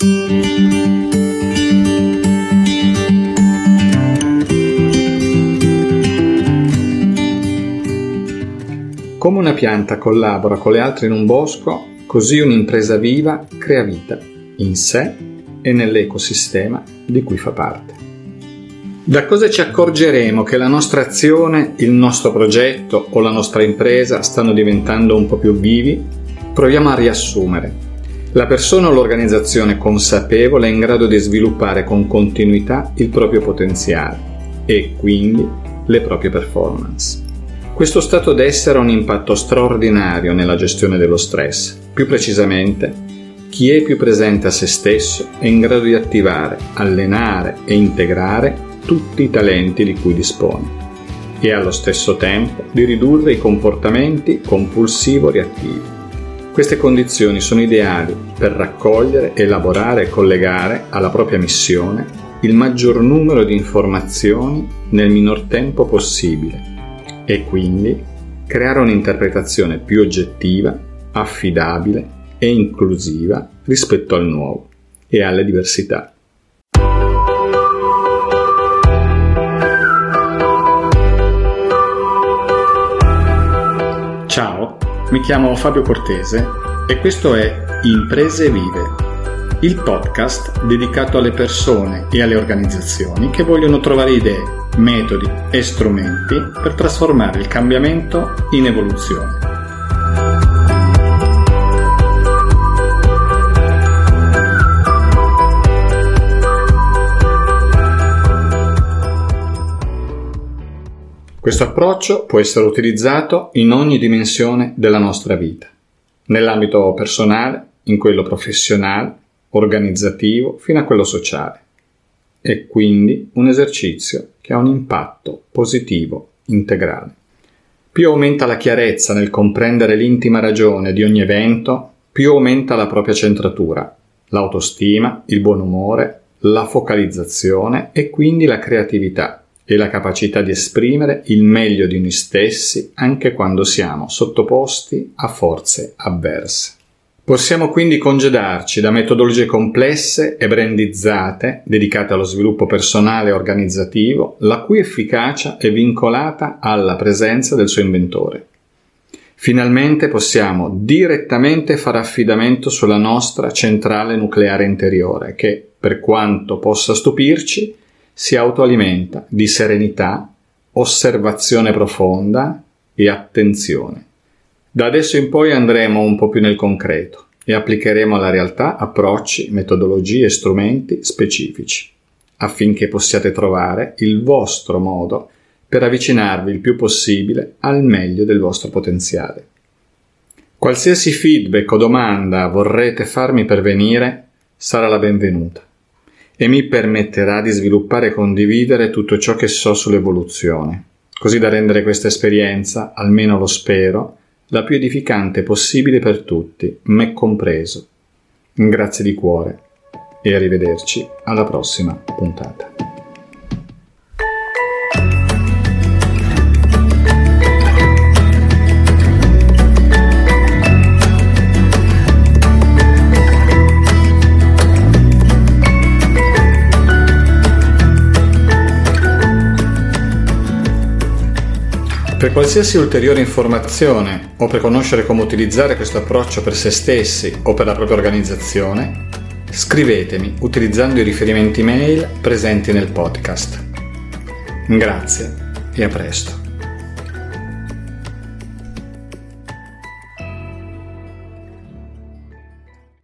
Come una pianta collabora con le altre in un bosco, così un'impresa viva crea vita in sé e nell'ecosistema di cui fa parte. Da cosa ci accorgeremo che la nostra azione, il nostro progetto o la nostra impresa stanno diventando un po' più vivi? Proviamo a riassumere. La persona o l'organizzazione consapevole è in grado di sviluppare con continuità il proprio potenziale e quindi le proprie performance. Questo stato d'essere ha un impatto straordinario nella gestione dello stress. Più precisamente, chi è più presente a se stesso è in grado di attivare, allenare e integrare tutti i talenti di cui dispone e allo stesso tempo di ridurre i comportamenti compulsivo-reattivi. Queste condizioni sono ideali per raccogliere, elaborare e collegare alla propria missione il maggior numero di informazioni nel minor tempo possibile e quindi creare un'interpretazione più oggettiva, affidabile e inclusiva rispetto al nuovo e alle diversità. Mi chiamo Fabio Cortese e questo è Imprese Vive, il podcast dedicato alle persone e alle organizzazioni che vogliono trovare idee, metodi e strumenti per trasformare il cambiamento in evoluzione. Questo approccio può essere utilizzato in ogni dimensione della nostra vita, nell'ambito personale, in quello professionale, organizzativo, fino a quello sociale. È quindi un esercizio che ha un impatto positivo integrale. Più aumenta la chiarezza nel comprendere l'intima ragione di ogni evento, più aumenta la propria centratura, l'autostima, il buon umore, la focalizzazione e quindi la creatività e la capacità di esprimere il meglio di noi stessi anche quando siamo sottoposti a forze avverse. Possiamo quindi congedarci da metodologie complesse e brandizzate dedicate allo sviluppo personale e organizzativo, la cui efficacia è vincolata alla presenza del suo inventore. Finalmente possiamo direttamente fare affidamento sulla nostra centrale nucleare interiore che, per quanto possa stupirci, si autoalimenta di serenità, osservazione profonda e attenzione. Da adesso in poi andremo un po' più nel concreto e applicheremo alla realtà approcci, metodologie e strumenti specifici, affinché possiate trovare il vostro modo per avvicinarvi il più possibile al meglio del vostro potenziale. Qualsiasi feedback o domanda vorrete farmi pervenire sarà la benvenuta e mi permetterà di sviluppare e condividere tutto ciò che so sull'evoluzione, così da rendere questa esperienza, almeno lo spero, la più edificante possibile per tutti, me compreso. Grazie di cuore e arrivederci alla prossima puntata. Per qualsiasi ulteriore informazione o per conoscere come utilizzare questo approccio per se stessi o per la propria organizzazione, scrivetemi utilizzando i riferimenti mail presenti nel podcast. Grazie e a presto.